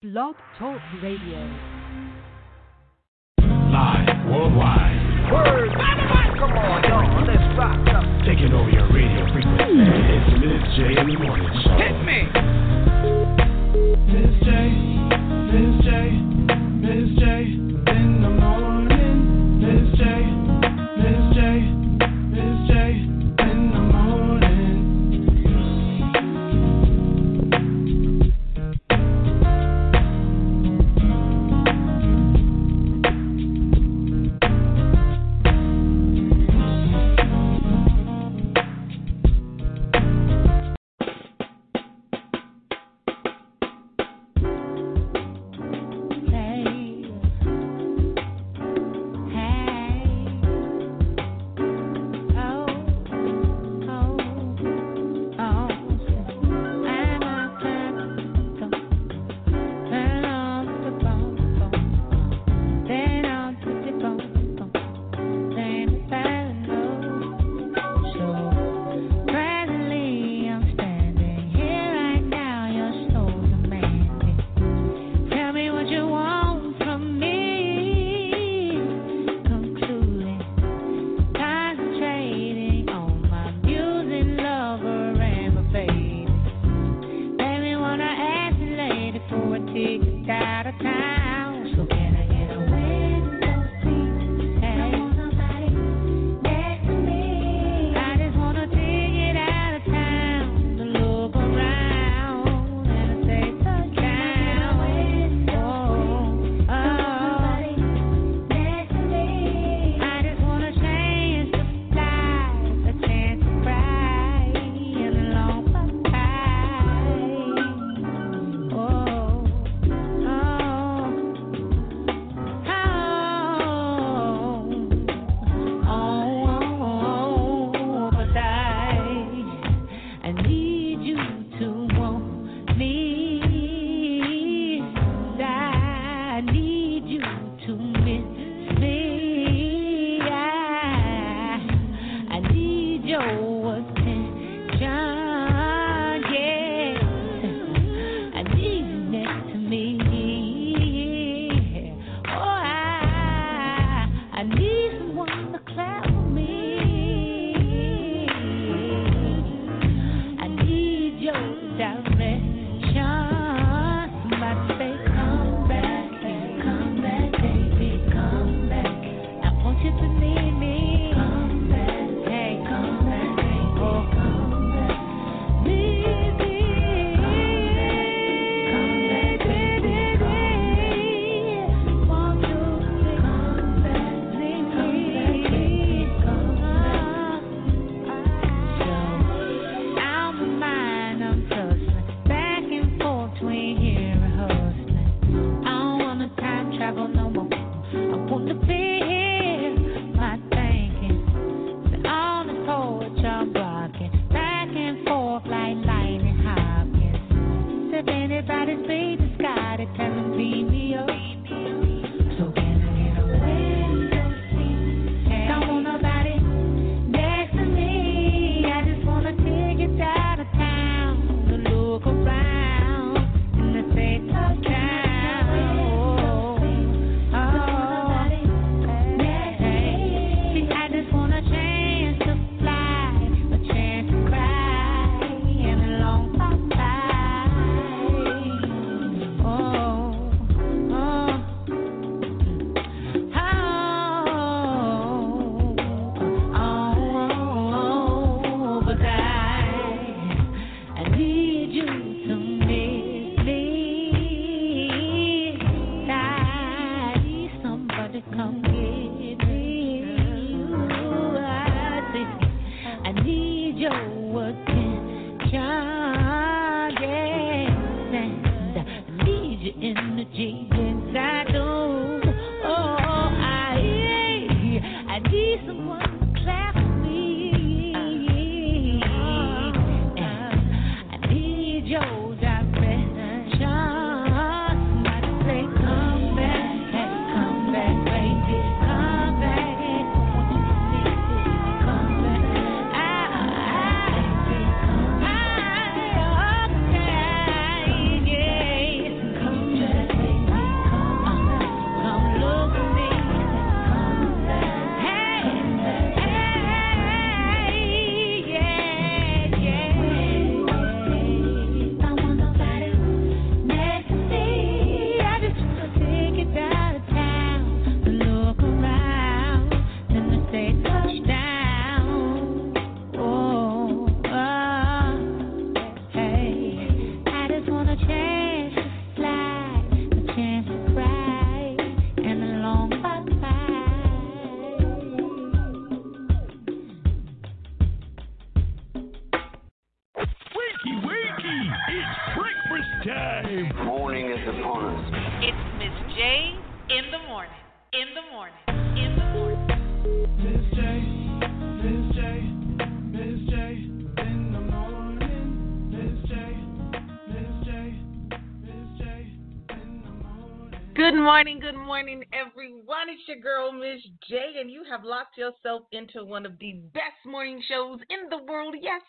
Blog Talk Radio. Live worldwide. Word. Come on, y'all. Let's rock. Taking over your radio frequency. It's Miss J in the morning show. Hit me. Miss J. Good morning, good morning, everyone. It's your girl, Miss J, and you have locked yourself into one of the best morning shows in the world. Yes,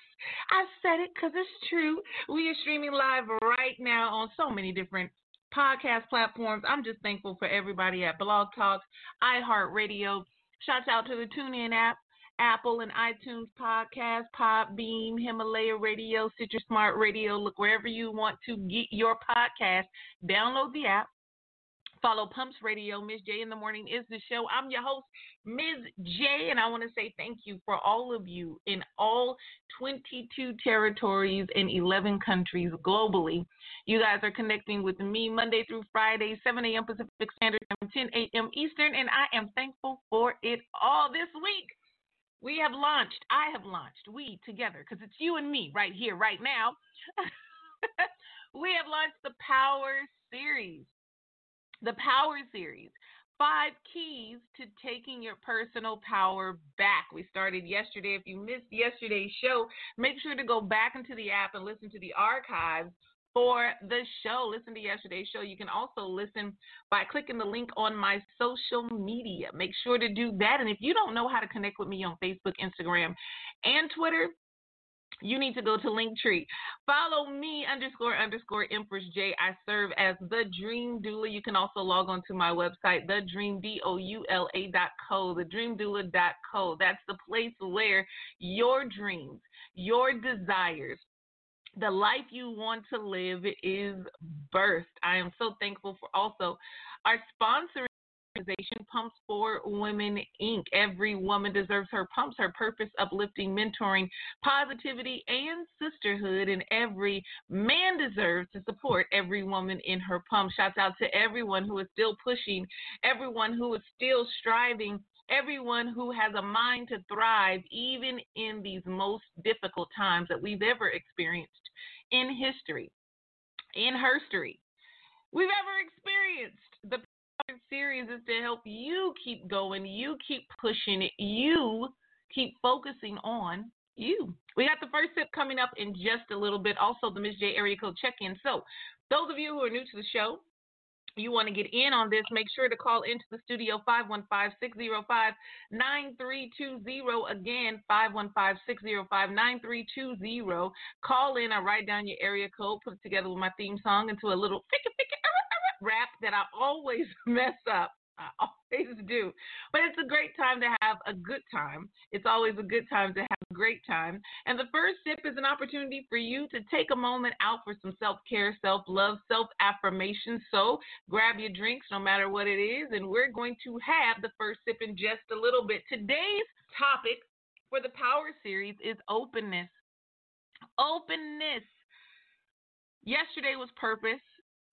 I said it because it's true. We are streaming live right now on so many different podcast platforms. I'm just thankful for everybody at Blog Talk, iHeartRadio. Shouts out to the TuneIn app. Apple and iTunes podcast, Podbean, Himalaya Radio, Stitcher Smart Radio. Look wherever you want to get your podcast. Download the app. Follow Pumps Radio. Ms. J in the morning is the show. I'm your host, Ms. J, and I want to say thank you for all of you in all 22 territories and 11 countries globally. You guys are connecting with me Monday through Friday, 7 a.m. Pacific Standard Time, 10 a.m. Eastern, and I am thankful for it all this week. We have launched, I have launched, we together, because it's you and me right here, right now. we have launched the Power Series. The Power Series. Five keys to taking your personal power back. We started yesterday. If you missed yesterday's show, make sure to go back into the app and listen to the archives for the show. Listen to yesterday's show. You can also listen by clicking the link on my social media. Make sure to do that. And if you don't know how to connect with me on Facebook, Instagram, and Twitter, you need to go to Linktree. Follow me underscore underscore Empress J. I serve as the Dream Doula. You can also log on to my website, the Dream D O U L A dot co, the Dream Doula dot co. That's the place where your dreams, your desires, the life you want to live is birthed. I am so thankful for also our sponsoring organization, Pumps for Women Inc. Every woman deserves her pumps, her purpose, uplifting, mentoring, positivity, and sisterhood. And every man deserves to support every woman in her pump. Shouts out to everyone who is still pushing, everyone who is still striving everyone who has a mind to thrive, even in these most difficult times that we've ever experienced in history, in history, we've ever experienced. The series is to help you keep going, you keep pushing it, you keep focusing on you. We got the first tip coming up in just a little bit. Also, the Miss J area code check in. So, those of you who are new to the show, you want to get in on this, make sure to call into the studio 515-605-9320. Again, 515-605-9320. Call in. I write down your area code, put it together with my theme song into a little rap that I always mess up. I always do. But it's a great time to have a good time. It's always a good time to have a great time. And the first sip is an opportunity for you to take a moment out for some self care, self love, self affirmation. So grab your drinks, no matter what it is. And we're going to have the first sip in just a little bit. Today's topic for the Power Series is openness. Openness. Yesterday was purpose.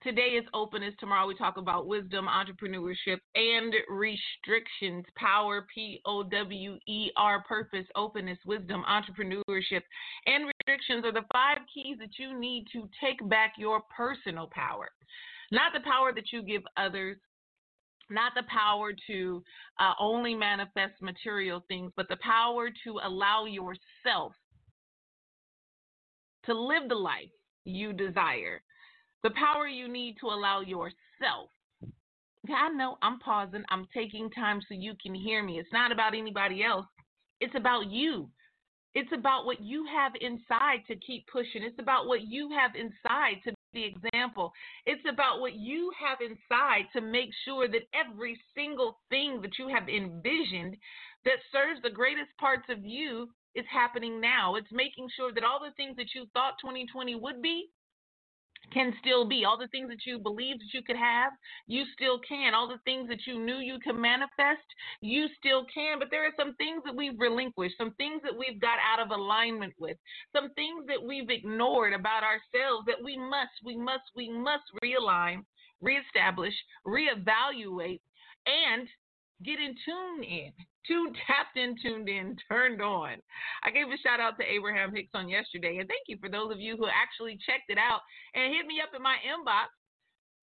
Today is openness. Tomorrow we talk about wisdom, entrepreneurship, and restrictions. Power, P O W E R, purpose, openness, wisdom, entrepreneurship, and restrictions are the five keys that you need to take back your personal power. Not the power that you give others, not the power to uh, only manifest material things, but the power to allow yourself to live the life you desire the power you need to allow yourself. I know I'm pausing, I'm taking time so you can hear me. It's not about anybody else, it's about you. It's about what you have inside to keep pushing. It's about what you have inside to be the example. It's about what you have inside to make sure that every single thing that you have envisioned that serves the greatest parts of you is happening now. It's making sure that all the things that you thought 2020 would be can still be. All the things that you believed that you could have, you still can. All the things that you knew you could manifest, you still can. But there are some things that we've relinquished, some things that we've got out of alignment with, some things that we've ignored about ourselves that we must, we must, we must realign, reestablish, reevaluate, and get in tune in tuned, tapped in, tuned in, turned on. I gave a shout out to Abraham Hicks on yesterday, and thank you for those of you who actually checked it out and hit me up in my inbox.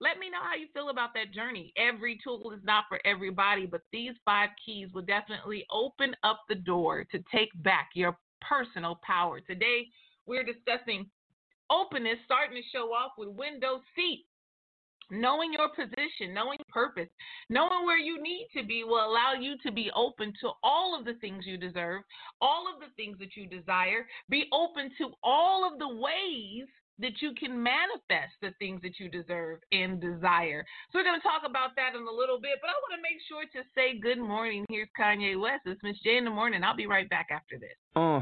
Let me know how you feel about that journey. Every tool is not for everybody, but these five keys will definitely open up the door to take back your personal power. Today, we're discussing openness, starting to show off with window seat. Knowing your position, knowing purpose, knowing where you need to be will allow you to be open to all of the things you deserve, all of the things that you desire, be open to all of the ways that you can manifest the things that you deserve and desire. So we're going to talk about that in a little bit, but I want to make sure to say good morning. Here's Kanye West. It's Miss J in the morning. I'll be right back after this. Uh.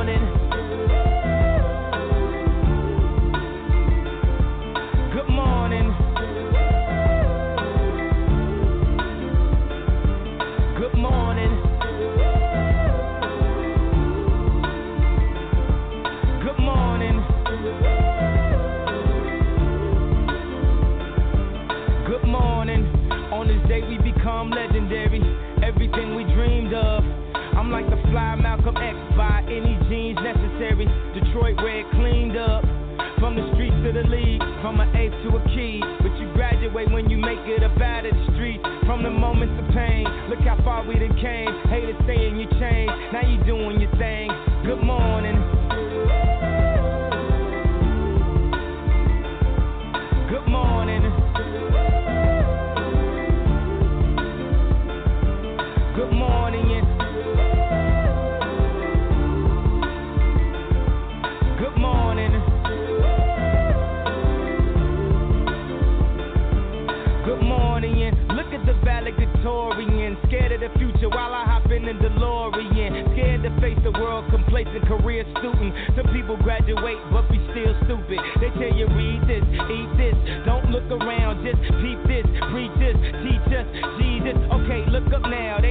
From an eighth to a key. But you graduate when you make it up out of the street. From the moments of pain, look how far we done came. Haters saying you changed, now you doing your thing. Graduate but be still stupid. They tell you read this, eat this. Don't look around, just peep this, preach this, teach us Jesus. Okay, look up now. They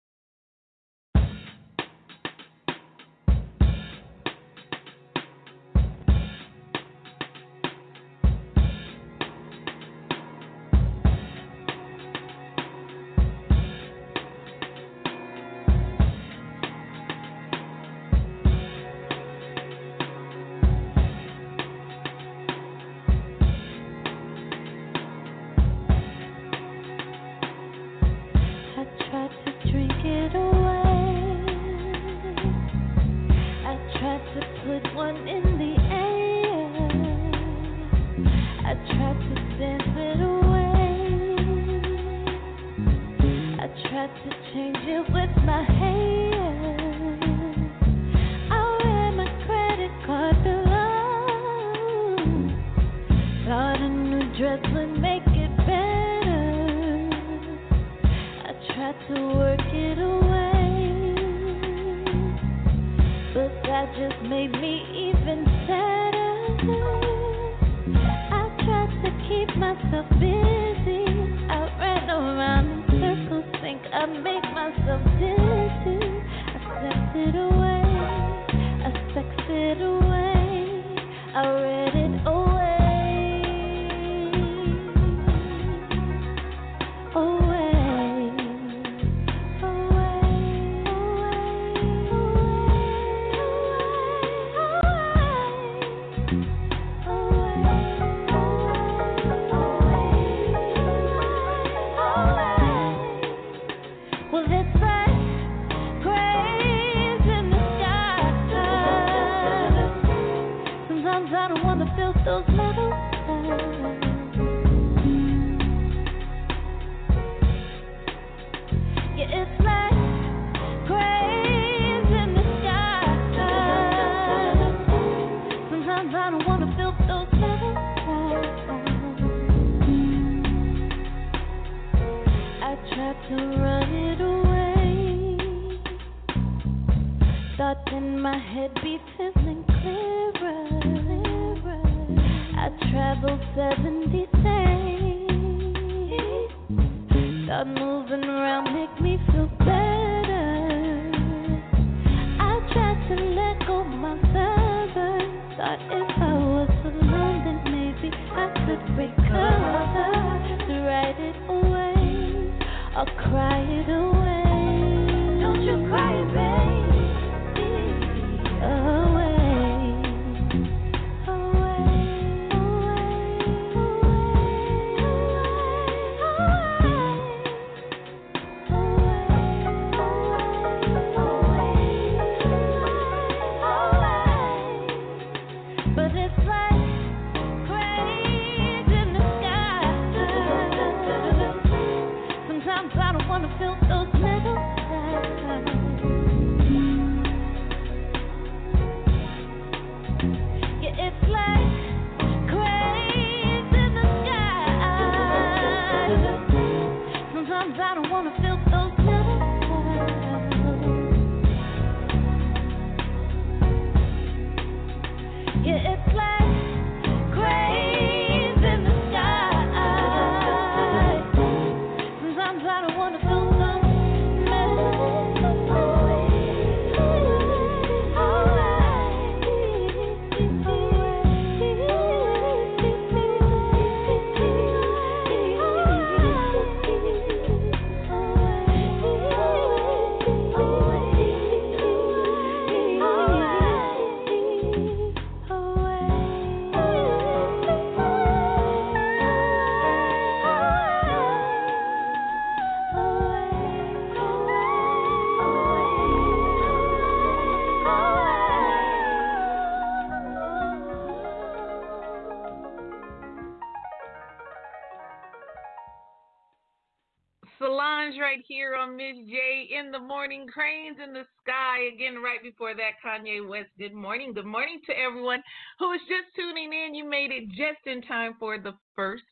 Right here on Miss J in the morning, cranes in the sky. Again, right before that, Kanye West. Good morning. Good morning to everyone who is just tuning in. You made it just in time for the first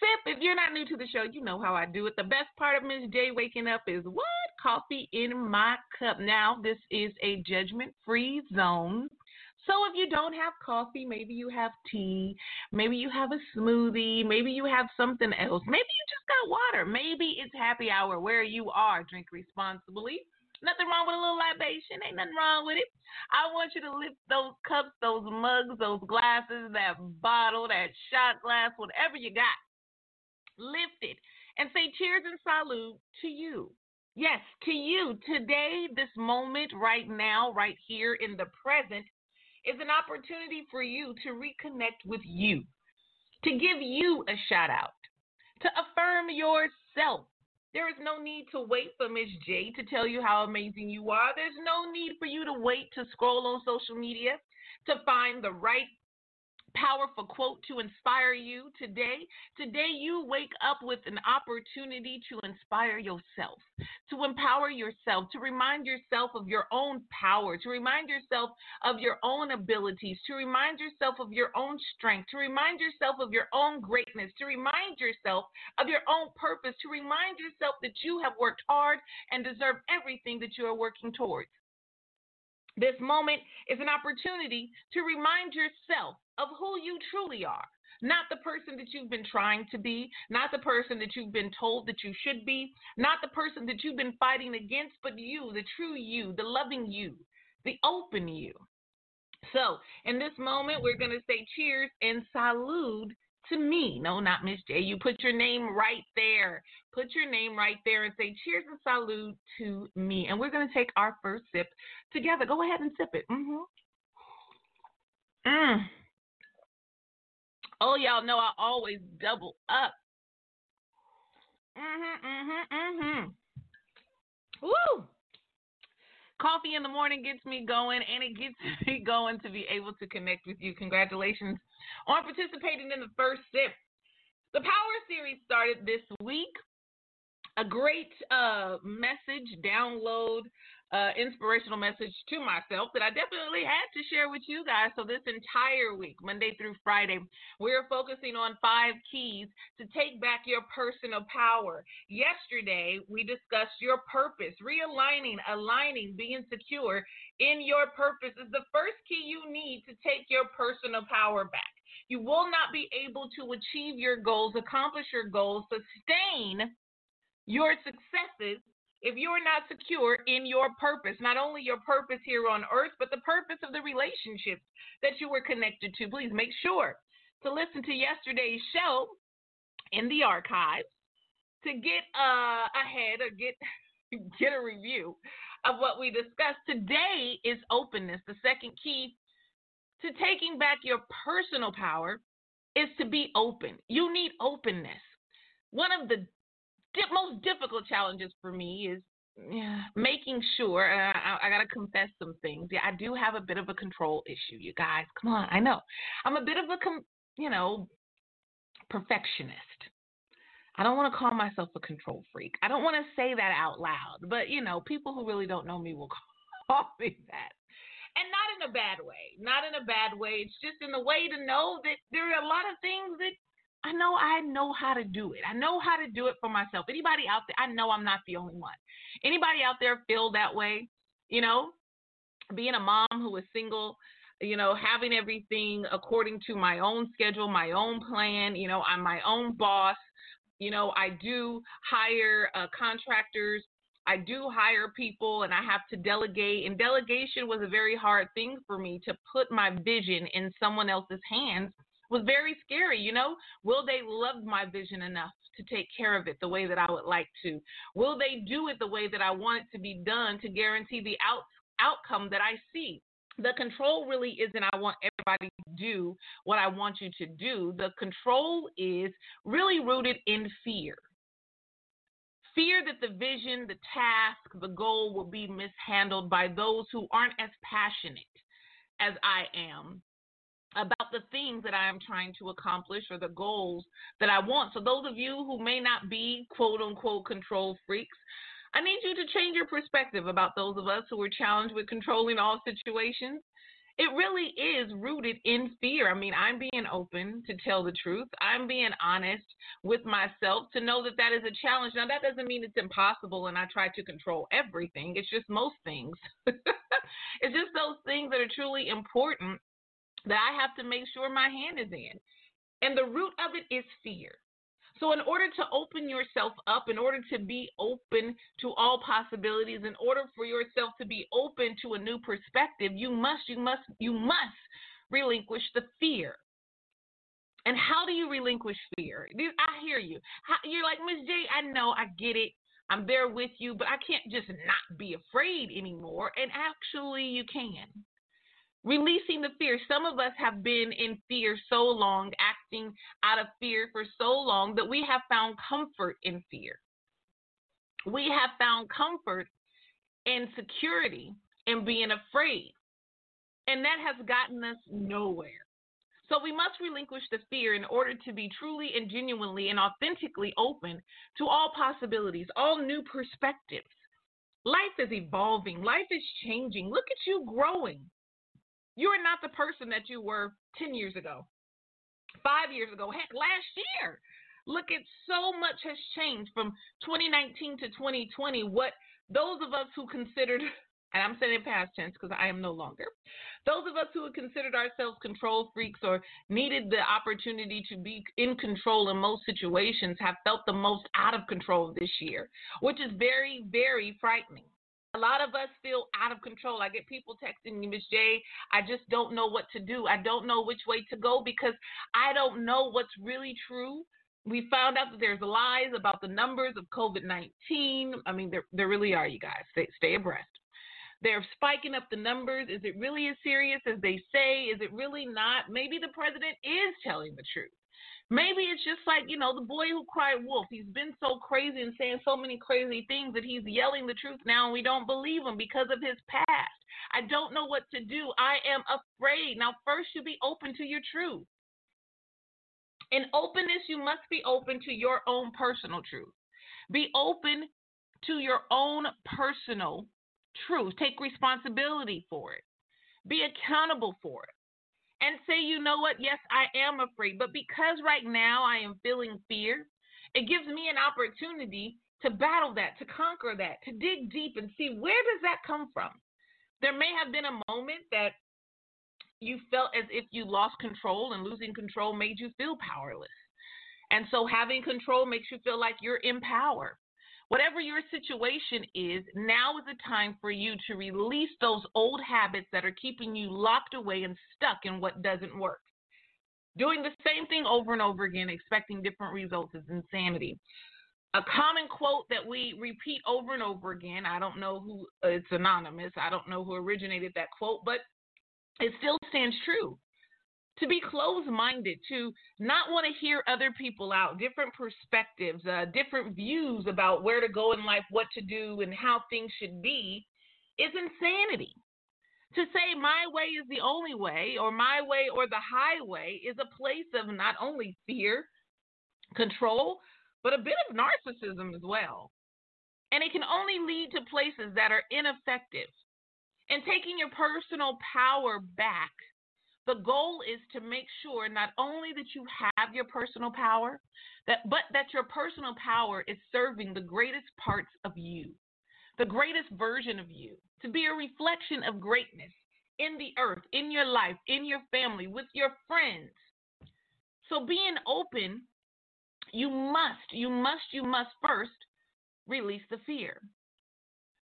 sip. If you're not new to the show, you know how I do it. The best part of Miss J waking up is what? Coffee in my cup. Now, this is a judgment free zone. So if you don't have coffee, maybe you have tea, maybe you have a smoothie, maybe you have something else, maybe you just got water, maybe it's happy hour where you are. Drink responsibly. Nothing wrong with a little libation. Ain't nothing wrong with it. I want you to lift those cups, those mugs, those glasses, that bottle, that shot glass, whatever you got. Lift it and say cheers and salute to you. Yes, to you. Today, this moment, right now, right here in the present, is an opportunity for you to reconnect with you, to give you a shout out, to affirm yourself. There is no need to wait for Miss J to tell you how amazing you are. There's no need for you to wait to scroll on social media to find the right powerful quote to inspire you today. Today, you wake up with an opportunity to inspire yourself, to empower yourself, to remind yourself of your own power, to remind yourself of your own abilities, to remind yourself of your own strength, to remind yourself of your own greatness, to remind yourself of your own purpose, to remind yourself that you have worked hard and deserve everything that you are working towards. This moment is an opportunity to remind yourself of who you truly are. Not the person that you've been trying to be, not the person that you've been told that you should be, not the person that you've been fighting against, but you, the true you, the loving you, the open you. So, in this moment, we're going to say cheers and salute to me. No, not Miss J. You put your name right there. Put your name right there and say cheers and salute to me. And we're going to take our first sip together. Go ahead and sip it. Mm-hmm. Mm. Oh, y'all know I always double up. Mhm, mhm, mhm. Woo! Coffee in the morning gets me going, and it gets me going to be able to connect with you. Congratulations on participating in the first sip. The Power Series started this week. A great uh, message download uh, inspirational message to myself that I definitely had to share with you guys. So, this entire week, Monday through Friday, we're focusing on five keys to take back your personal power. Yesterday, we discussed your purpose, realigning, aligning, being secure in your purpose is the first key you need to take your personal power back. You will not be able to achieve your goals, accomplish your goals, sustain your successes if you are not secure in your purpose, not only your purpose here on earth, but the purpose of the relationships that you were connected to, please make sure to listen to yesterday's show in the archives to get uh, ahead or get get a review of what we discussed. Today is openness. The second key to taking back your personal power is to be open. You need openness. One of the di- most difficult challenges for me is yeah, making sure. Uh, I, I got to confess some things. Yeah, I do have a bit of a control issue. You guys, come on. I know. I'm a bit of a, com- you know, perfectionist. I don't want to call myself a control freak. I don't want to say that out loud, but you know, people who really don't know me will call me that. And not in a bad way. Not in a bad way. It's just in the way to know that there are a lot of things that I know I know how to do it. I know how to do it for myself. Anybody out there, I know I'm not the only one. Anybody out there feel that way? You know, being a mom who is single, you know, having everything according to my own schedule, my own plan, you know, I'm my own boss. You know, I do hire uh, contractors. I do hire people and I have to delegate. And delegation was a very hard thing for me to put my vision in someone else's hands was very scary. You know, will they love my vision enough to take care of it the way that I would like to? Will they do it the way that I want it to be done to guarantee the out, outcome that I see? The control really isn't I want everybody do what I want you to do. The control is really rooted in fear. Fear that the vision, the task, the goal will be mishandled by those who aren't as passionate as I am about the things that I am trying to accomplish or the goals that I want. So, those of you who may not be quote unquote control freaks, I need you to change your perspective about those of us who are challenged with controlling all situations. It really is rooted in fear. I mean, I'm being open to tell the truth. I'm being honest with myself to know that that is a challenge. Now, that doesn't mean it's impossible and I try to control everything. It's just most things. it's just those things that are truly important that I have to make sure my hand is in. And the root of it is fear. So, in order to open yourself up, in order to be open to all possibilities, in order for yourself to be open to a new perspective, you must, you must, you must relinquish the fear. And how do you relinquish fear? I hear you. You're like, Miss J, I know, I get it. I'm there with you, but I can't just not be afraid anymore. And actually, you can. Releasing the fear. Some of us have been in fear so long, acting out of fear for so long, that we have found comfort in fear. We have found comfort in security and being afraid. And that has gotten us nowhere. So we must relinquish the fear in order to be truly and genuinely and authentically open to all possibilities, all new perspectives. Life is evolving, life is changing. Look at you growing. You are not the person that you were 10 years ago, five years ago, heck, last year. Look at so much has changed from 2019 to 2020. What those of us who considered, and I'm saying past tense because I am no longer, those of us who considered ourselves control freaks or needed the opportunity to be in control in most situations have felt the most out of control this year, which is very, very frightening. A lot of us feel out of control. I get people texting me, Miss J, I just don't know what to do. I don't know which way to go because I don't know what's really true. We found out that there's lies about the numbers of COVID 19. I mean, there, there really are, you guys. Stay, stay abreast. They're spiking up the numbers. Is it really as serious as they say? Is it really not? Maybe the president is telling the truth. Maybe it's just like, you know, the boy who cried wolf. He's been so crazy and saying so many crazy things that he's yelling the truth now and we don't believe him because of his past. I don't know what to do. I am afraid. Now, first, you be open to your truth. In openness, you must be open to your own personal truth. Be open to your own personal truth. Take responsibility for it. Be accountable for it. And say, you know what? Yes, I am afraid. But because right now I am feeling fear, it gives me an opportunity to battle that, to conquer that, to dig deep and see where does that come from. There may have been a moment that you felt as if you lost control and losing control made you feel powerless. And so having control makes you feel like you're in power. Whatever your situation is, now is the time for you to release those old habits that are keeping you locked away and stuck in what doesn't work. Doing the same thing over and over again, expecting different results is insanity. A common quote that we repeat over and over again, I don't know who, it's anonymous, I don't know who originated that quote, but it still stands true to be closed minded, to not want to hear other people out, different perspectives, uh, different views about where to go in life, what to do, and how things should be, is insanity. To say my way is the only way, or my way or the highway, is a place of not only fear, control, but a bit of narcissism as well. And it can only lead to places that are ineffective. And taking your personal power back the goal is to make sure not only that you have your personal power, that but that your personal power is serving the greatest parts of you, the greatest version of you, to be a reflection of greatness in the earth, in your life, in your family, with your friends. So being open, you must, you must, you must first release the fear.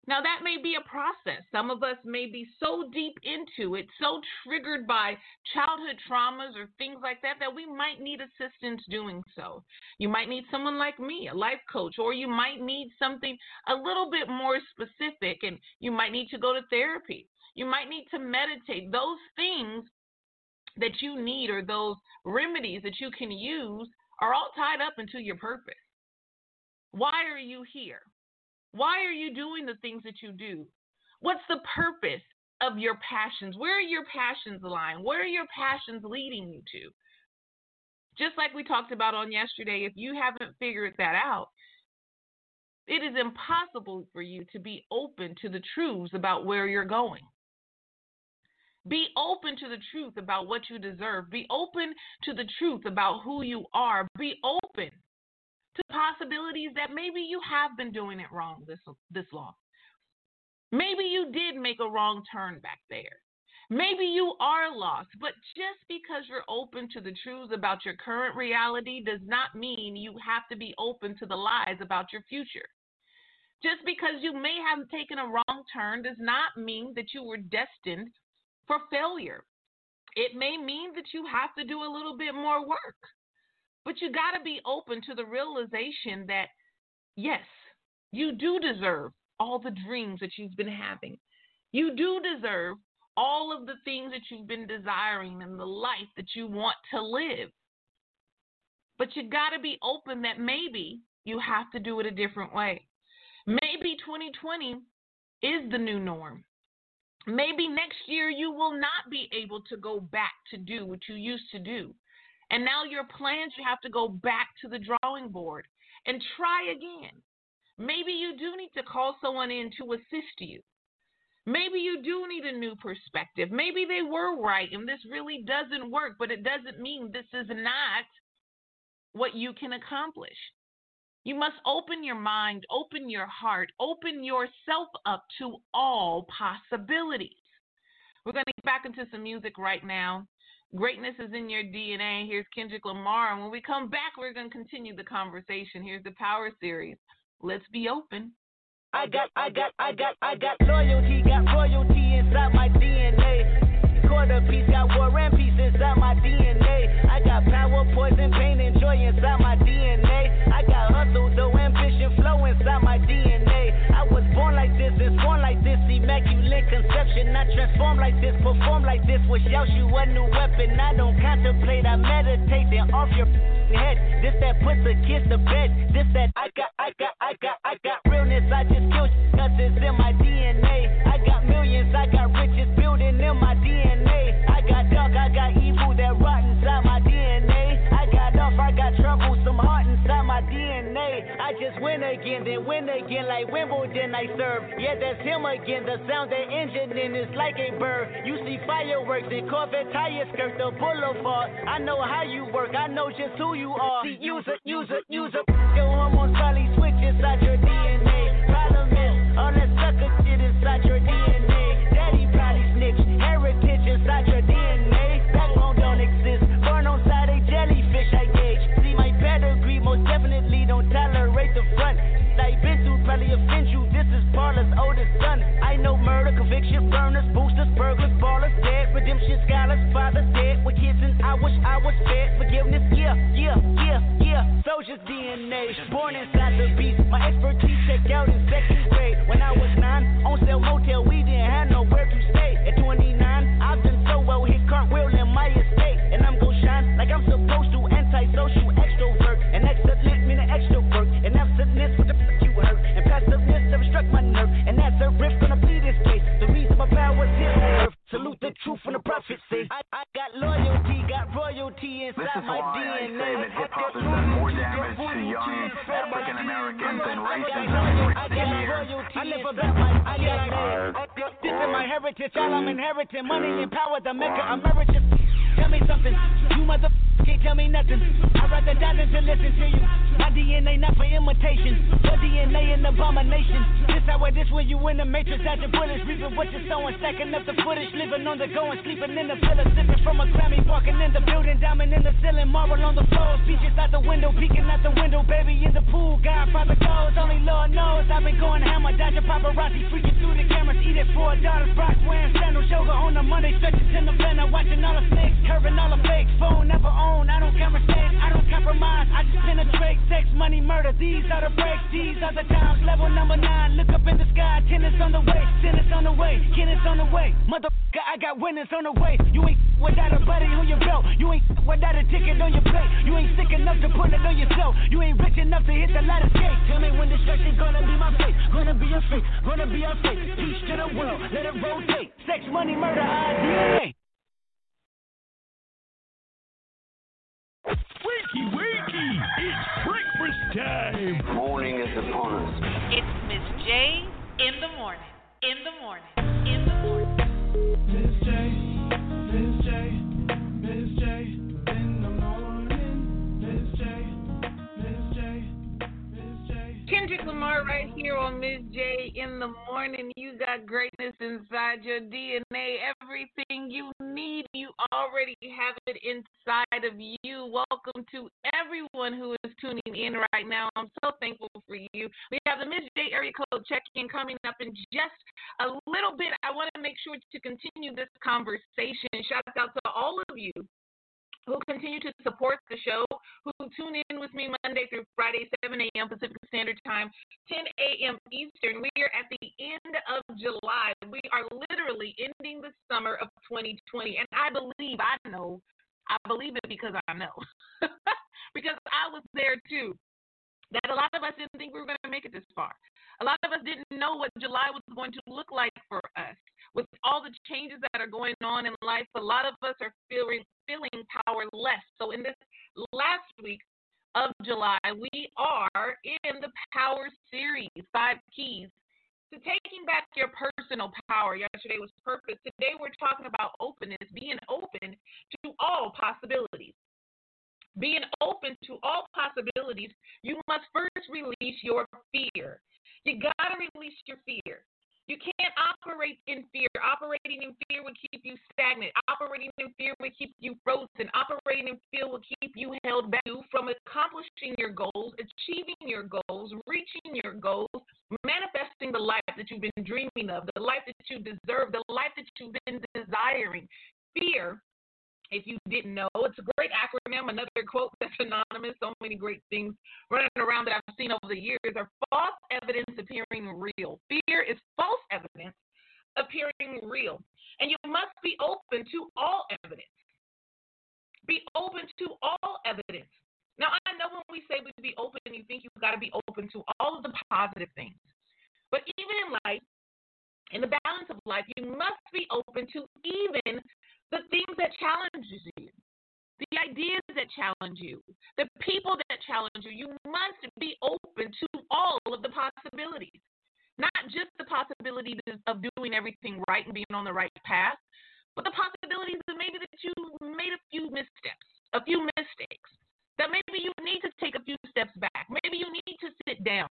Now, that may be a process. Some of us may be so deep into it, so triggered by childhood traumas or things like that, that we might need assistance doing so. You might need someone like me, a life coach, or you might need something a little bit more specific, and you might need to go to therapy. You might need to meditate. Those things that you need or those remedies that you can use are all tied up into your purpose. Why are you here? Why are you doing the things that you do? What's the purpose of your passions? Where are your passions lying? Where are your passions leading you to? Just like we talked about on yesterday, if you haven't figured that out, it is impossible for you to be open to the truths about where you're going. Be open to the truth about what you deserve. Be open to the truth about who you are. Be open to possibilities that maybe you have been doing it wrong this this long. Maybe you did make a wrong turn back there. Maybe you are lost, but just because you're open to the truths about your current reality does not mean you have to be open to the lies about your future. Just because you may have taken a wrong turn does not mean that you were destined for failure. It may mean that you have to do a little bit more work. But you got to be open to the realization that, yes, you do deserve all the dreams that you've been having. You do deserve all of the things that you've been desiring and the life that you want to live. But you got to be open that maybe you have to do it a different way. Maybe 2020 is the new norm. Maybe next year you will not be able to go back to do what you used to do. And now your plans, you have to go back to the drawing board and try again. Maybe you do need to call someone in to assist you. Maybe you do need a new perspective. Maybe they were right and this really doesn't work, but it doesn't mean this is not what you can accomplish. You must open your mind, open your heart, open yourself up to all possibilities. We're going to get back into some music right now. Greatness is in your DNA. Here's Kendrick Lamar. And when we come back, we're going to continue the conversation. Here's the Power Series. Let's be open. I got, I got, I got, I got loyalty, got royalty inside my DNA. Quarter piece, got conception. I transform like this, perform like this, was you a new weapon. I don't contemplate, I meditate, then off your head. This that puts a kiss to bed. This that I got, I got, I got, I got realness. I just killed it's in my DNA. I got millions, I got win again, then win again like Wimbledon I serve. Yeah, that's him again. The sound that engine in is like a bird. You see fireworks and Corvette tires skirt the boulevard. I know how you work, I know just who you are. See, use it, use it, use it. Your hormones probably switch inside your DNA. Problem is, all that sucker shit inside your DNA. Daddy probably snitch, heritage inside your definitely don't tolerate the front. I been through probably offend you. This is Parlor's oldest son. I know murder, conviction, burners, boosters, burglars, ballers, dead, redemption, scholars, fathers dead. With kids and I wish I was fed. Forgiveness, yeah, yeah, yeah, yeah. Soldier's DNA, born inside the beast. My expertise checked out in second grade. When I was nine, on sale motel, we didn't have nowhere to stay. At 29, I've been so well, hit cartwheel in And that's a riff gonna be this case. The reason my power's here. Salute the truth from the prophecy. I, I got loyalty, got royalty inside This is my why I DNA. say that hip hop has done more damage to young African Americans than racism and I got royalty. I live about my heritage, all I'm inheriting. Money and power, the maker emeritus. Tell me something, you mother can't tell me nothing. I'd rather die than to listen to you. My DNA not for imitation, your DNA an abomination. This how it is when you in the matrix, at your bullets, reaping what you're sowing, stacking up the footage, living on the go and sleeping in the villa, sipping from a Grammy, walking in the building, diamond in the ceiling, marble on the floor, beaches out the window, peeking out the window, baby in the pool, Godfather goes, only Lord knows. I've been going hammer, dodging paparazzi, freaking through the cameras, eat it for a daughter's Brock, wearing sandals, yoga on the Monday, stretches in the blender, watching all the snakes, curving all the fakes, phone never own, I don't conversate, I don't compromise, I just penetrate, sex, money, murder, these are the breaks, these are the times, level number nine, look up in the sky, tennis on the way, tennis on the way, tennis on the way, motherfucker, I got winners on the way, you ain't without a buddy on your belt, you ain't without a ticket on your plate, you ain't sick enough to put it on yourself, you ain't rich enough to hit the ladder skate, tell me when destruction gonna be my fate, gonna be a fate, gonna be a fate, peace to the world, let it rotate, sex, money, murder, IDA. Wakey, wakey! It's breakfast time! Morning is upon us. It's Miss J in the morning. In the morning. In the morning. Kendrick Lamar right here on Miss J in the morning. You got greatness inside your DNA. Everything you need, you already have it inside of you. Welcome to everyone who is tuning in right now. I'm so thankful for you. We have the Miss J area code check-in coming up in just a little bit. I want to make sure to continue this conversation. Shout out to all of you who continue to support the show, who tune in with me Monday through Friday, 7 a.m. Pacific Standard Time, 10 a.m. Eastern. We are at the end of July. We are literally ending the summer of 2020. And I believe, I know, I believe it because I know, because I was there too, that a lot of us didn't think we were going to make it this far. A lot of us didn't know what July was going to look like for us. With all the changes that are going on in life, a lot of us are feeling feeling powerless. So in this last week of July, we are in the Power Series, five keys to taking back your personal power. Yesterday was purpose. Today we're talking about openness, being open to all possibilities. Being open to all possibilities, you must first release your fear. You got to release your fear. You can't operate in fear. Operating in fear would keep you stagnant. Operating in fear would keep you frozen. Operating in fear would keep you held back from accomplishing your goals, achieving your goals, reaching your goals, manifesting the life that you've been dreaming of, the life that you deserve, the life that you've been desiring. Fear if you didn't know. It's a great acronym, another quote that's anonymous. So many great things running around that I've seen over the years are false evidence appearing real. Fear is false evidence appearing real. And you must be open to all evidence. Be open to all evidence. Now, I know when we say we be open, you think you've got to be open to all of the positive things. But even in life, in the balance of life, you must be open to even the things that challenges you, the ideas that challenge you, the people that challenge you. You must be open to all of the possibilities. Not just the possibility of doing everything right and being on the right path, but the possibilities that maybe that you made a few missteps, a few mistakes, that maybe you need to take a few steps back. Maybe you need to sit down,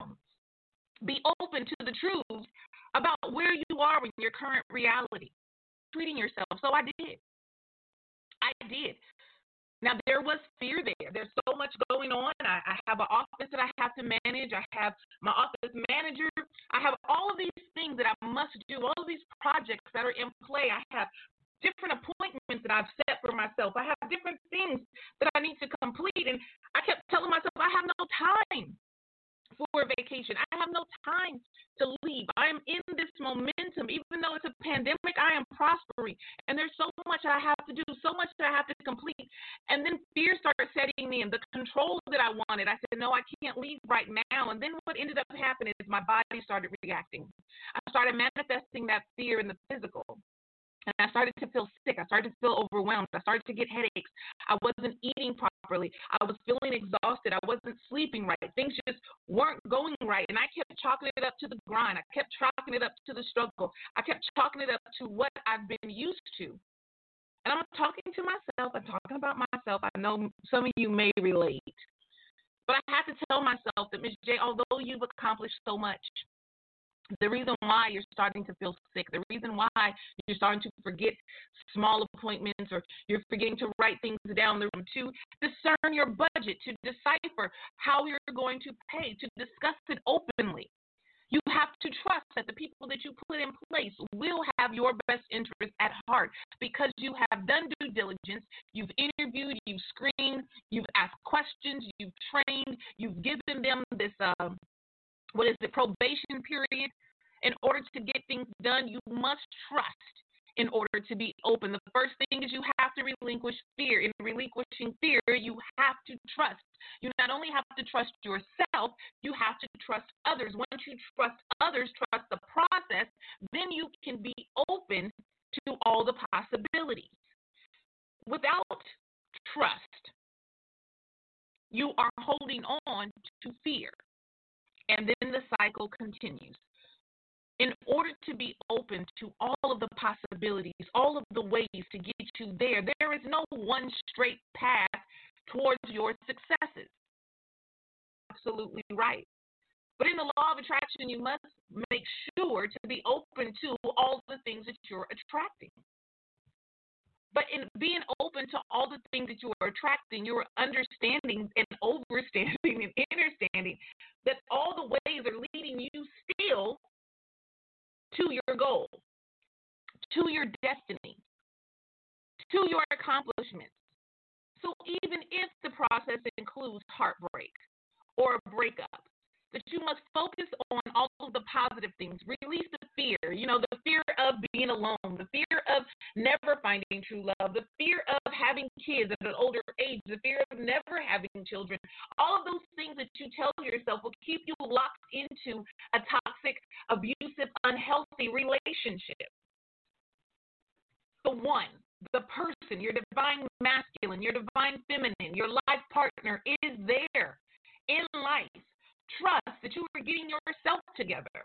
be open to the truth about where you are in your current reality, treating yourself. So I did. I did. Now there was fear there. There's so much going on. I, I have an office that I have to manage. I have my office manager. I have all of these things that I must do. All of these projects that are in play. I have different appointments that I've set for myself. I have different things that I need to complete. And I kept telling myself I have no time for vacation. I have no time to leave. I am in this momentum. Even though it's a pandemic, I am prospering. And there's so much I have to do, so much that I have to complete. And then fear started setting in. The control that I wanted, I said, no, I can't leave right now. And then what ended up happening is my body started reacting. I started manifesting that fear in the physical. And I started to feel sick. I started to feel overwhelmed. I started to get headaches. I wasn't eating properly. I was feeling exhausted. I wasn't sleeping right. Things just weren't going right. And I kept chalking it up to the grind. I kept chalking it up to the struggle. I kept chalking it up to what I've been used to. And I'm talking to myself. I'm talking about myself. I know some of you may relate. But I have to tell myself that, Ms. J, although you've accomplished so much, the reason why you're starting to feel sick, the reason why you're starting to forget small appointments or you're forgetting to write things down the room, to discern your budget, to decipher how you're going to pay, to discuss it openly. You have to trust that the people that you put in place will have your best interest at heart because you have done due diligence, you've interviewed, you've screened, you've asked questions, you've trained, you've given them this uh, what is the probation period. In order to get things done, you must trust in order to be open. The first thing is you have to relinquish fear. In relinquishing fear, you have to trust. You not only have to trust yourself, you have to trust others. Once you trust others, trust the process, then you can be open to all the possibilities. Without trust, you are holding on to fear. And then the cycle continues. In order to be open to all of the possibilities, all of the ways to get you there, there is no one straight path towards your successes. Absolutely right. But in the law of attraction, you must make sure to be open to all the things that you're attracting. But in being open to all the things that you are attracting, you're understanding and overstanding and understanding that all the ways are leading you still to your goal, to your destiny, to your So even if the process includes heartbreak or a breakup, that you must focus on all of the positive things. Release the fear, you know, the fear of being alone, the fear of never finding true love, the fear of having kids at an older age, the fear of never having children. All of those things that you tell yourself will keep you locked into a toxic, abusive, unhealthy relationship. So, one, the person, your divine masculine, your divine feminine, your life partner is there in life trust that you are getting yourself together,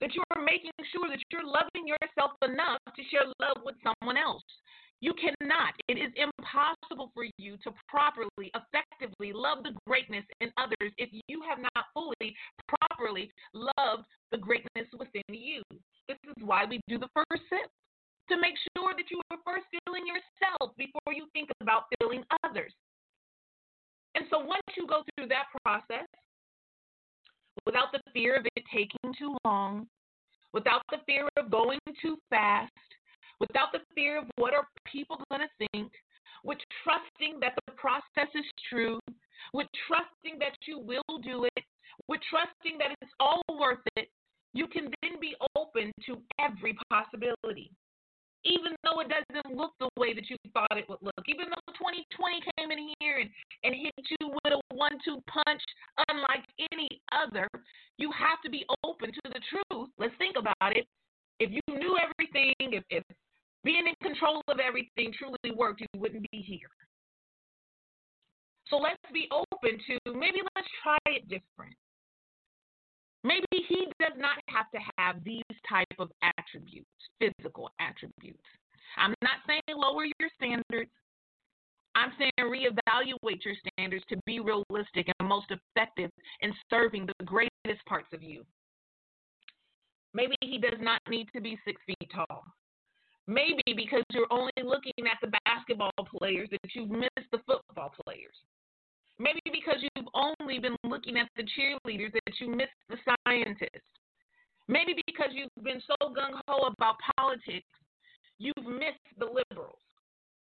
that you are making sure that you're loving yourself enough to share love with someone else. You cannot, it is impossible for you to properly, effectively love the greatness in others if you have not fully, properly loved the greatness within you. This is why we do the first sip to make sure that you are first feeling yourself before you think about feeling others. And so once you go through that process, without the fear of it taking too long, without the fear of going too fast, without the fear of what are people going to think, with trusting that the process is true, with trusting that you will do it, with trusting that it's all worth it, you can then be open to every possibility even though it doesn't look the way that you thought it would look, even though 2020 came in here and, and hit you with a one two punch unlike any other, you have to be open to the truth. Let's think about it. If you knew everything, if, if being in control of everything truly worked, you wouldn't be here. So let's be open to maybe let's try it different. Maybe he does not have to have these type of attributes, physical attributes. I'm not saying lower your standards. I'm saying reevaluate your standards to be realistic and most effective in serving the greatest parts of you. Maybe he does not need to be six feet tall. Maybe because you're only looking at the basketball players that you've missed the football players. Maybe because you've only been looking at the cheerleaders that you missed the scientists. Maybe because you've been so gung ho about politics, you've missed the liberals.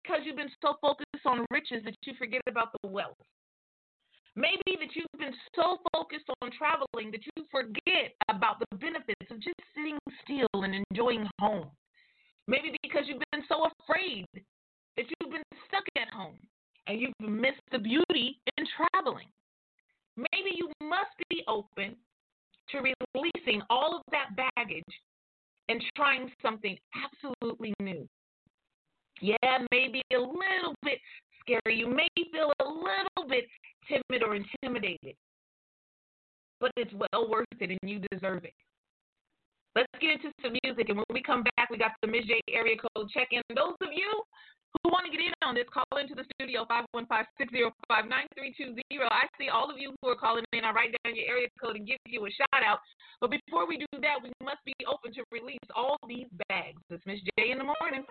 Because you've been so focused on riches that you forget about the wealth. Maybe that you've been so focused on traveling that you forget about the benefits of just sitting still and enjoying home. Maybe because you've been so afraid that you've been stuck at home and you've missed the beauty in traveling. Maybe you must be open to releasing all of that baggage and trying something absolutely new. Yeah, maybe a little bit scary. You may feel a little bit timid or intimidated, but it's well worth it and you deserve it. Let's get into some music, and when we come back, we got the Ms. J area code check in. Those of you who want to get in on this, call into the studio 515-605-9320. I see all of you who are calling in. I write down your area code and give you a shout out. But before we do that, we must be open to release all these bags. It's Miss J in the morning.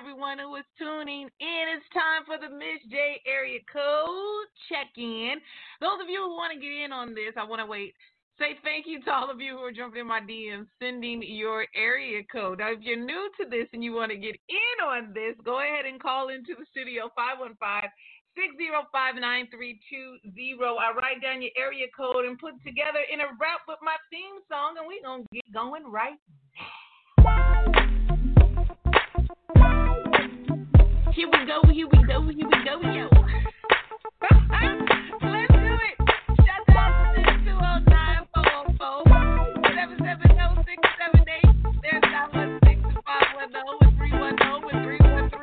Everyone who is tuning in. It's time for the Miss J area code check in. Those of you who want to get in on this, I want to wait. Say thank you to all of you who are jumping in my DMs, sending your area code. Now, if you're new to this and you want to get in on this, go ahead and call into the studio 515 605 9320. I write down your area code and put together in a rap with my theme song, and we're going to get going right now. Here we go, here we go, here we go, yo. Let's do it. Shout out to the 209 404 770 678. There's 916 510 and 310 and 313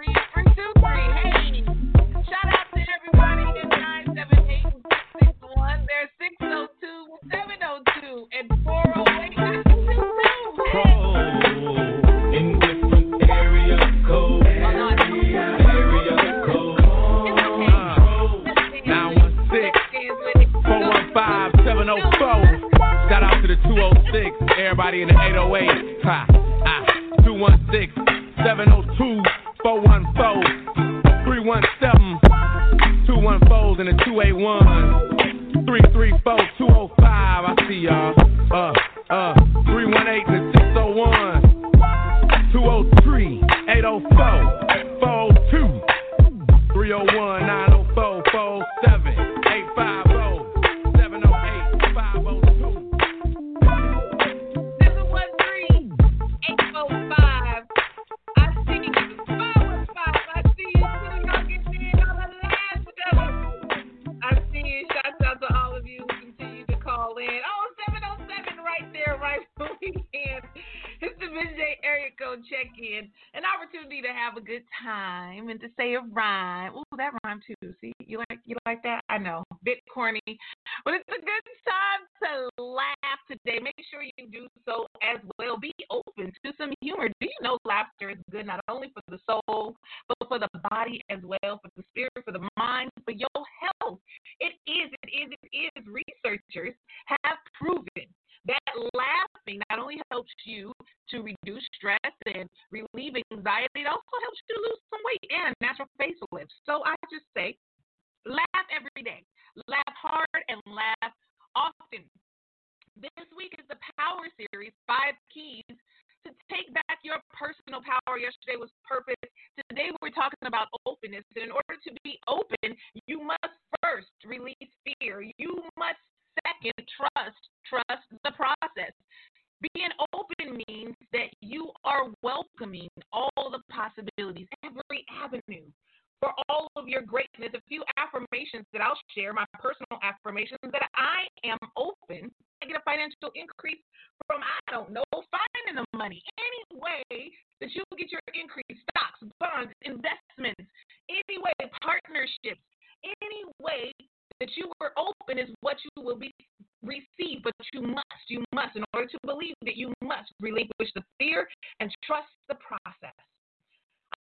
not only for the soul, but for the body as well, for the spirit, for the mind, for your health? It is, it is, it is. Researchers have proven that laughing not only helps you to reduce stress and relieve anxiety, it also helps you to lose some weight and a natural facelift. So I just say, laugh every day, laugh hard, and laugh often. This week is the Power Series Five Keys to Take Back Your Personal Power. Yesterday was Purpose. Today we're talking about openness. And in order to be open, you must first release fear. You must second trust. Trust the process. Being open means that you are welcoming all the possibilities, every avenue for all of your greatness. A few affirmations that I'll share, my personal affirmations that I am open. I get a financial increase from, I don't know, finding the money. Any way that you get your increase, stocks, bonds, investments, any way, partnerships, any way that you were open is what you will be receive, but you must, you must, in order to believe that you must relinquish the fear and trust the process.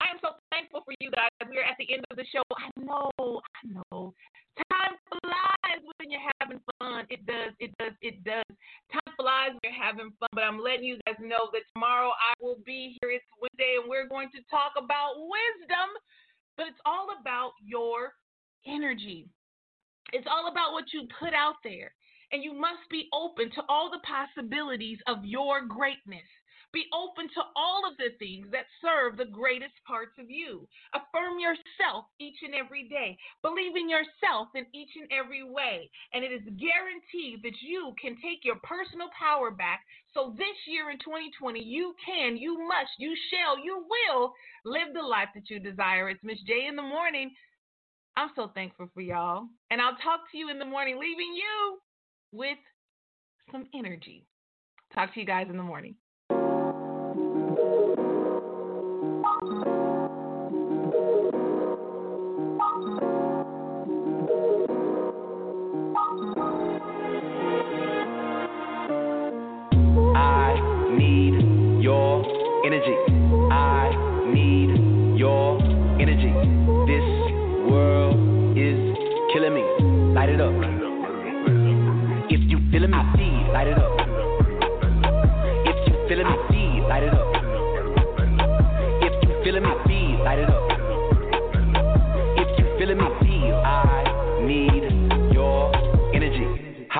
I am so thankful for you guys. We're at the end of the show. I know, I know. Time flies when you're having fun. It does, it does, it does. Time flies when you're having fun, but I'm letting you guys know that tomorrow I will be here. It's Wednesday, and we're going to talk about wisdom, but it's all about your energy. It's all about what you put out there. And you must be open to all the possibilities of your greatness. Be open to all of the things that serve the greatest parts of you. Affirm yourself each and every day. Believe in yourself in each and every way. And it is guaranteed that you can take your personal power back. So this year in 2020, you can, you must, you shall, you will live the life that you desire. It's Miss J in the morning. I'm so thankful for y'all. And I'll talk to you in the morning, leaving you with some energy. Talk to you guys in the morning.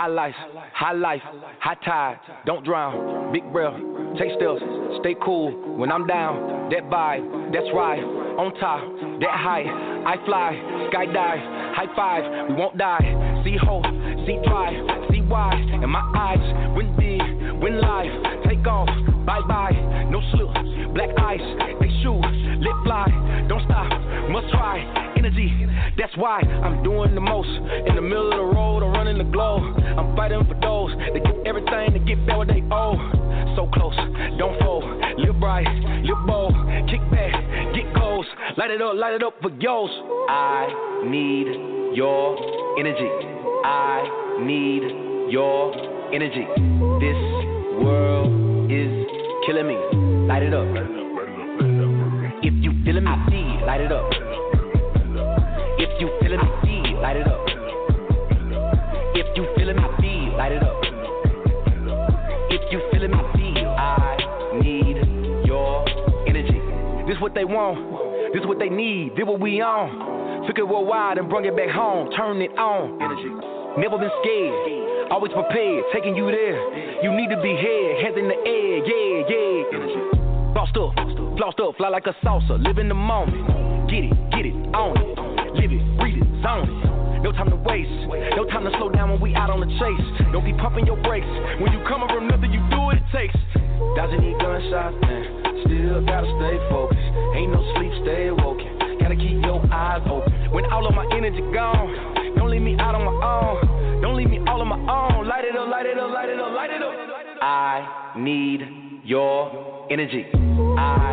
High life, high life, high tide, don't drown. Big breath, take steps, stay cool. When I'm down, that vibe, that's right. On top, that high, I fly, sky skydive, high five, we won't die. See hope, see drive, see why. And my eyes, win big, win life, take off, bye bye, no slip, black ice, they shoot, lit fly, don't stop, must try, energy, that's why I'm doing the most. In the middle of the road, I'm running the globe, I'm fighting for those that give everything to get back what they owe. So close, don't fold, live bright, live bold, kick back, get goals, light it up, light it up for yours. I need your energy. I need your energy. This world is killing me. Light it up. If you feeling me, see, light it up. If you feeling me, see, light it up. If you feeling me, see, light it up. If you feeling me, see, I need your energy. This what they want. This what they need. This what we on. Took it worldwide and brought it back home. Turn it on. Energy. Never been scared. Always prepared. Taking you there. You need to be here. Hands in the air. Yeah, yeah. Energy. Bossed up. Flossed up. Fly like a salsa. Live in the moment. Get it. Get it. Own it. Live it. Breathe it. Zone it. No time to waste. No time to slow down when we out on the chase. Don't be pumping your brakes. When you coming from nothing, you do what it takes. Dodging these gunshots, man. Still gotta stay focused. Ain't no sleep, stay awoken. Gotta keep your eyes open. When all of my energy gone, don't leave me out on my own. Don't leave me all on my own. Light it up, light it up, light it up, light it up. I need your energy. I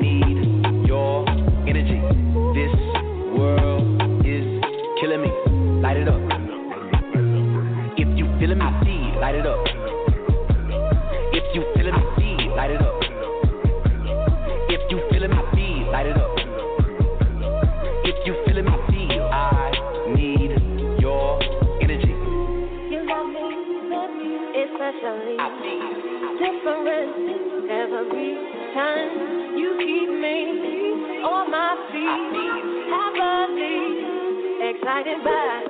need your energy. This world is killing me. Light it up. If you feeling me, see, light it up. If you feeling me, see, light it up. If you feeling me, see, light it up. If you feeling me, see, I need your energy. You love me, love me especially different every You keep me on my feet, happily excited by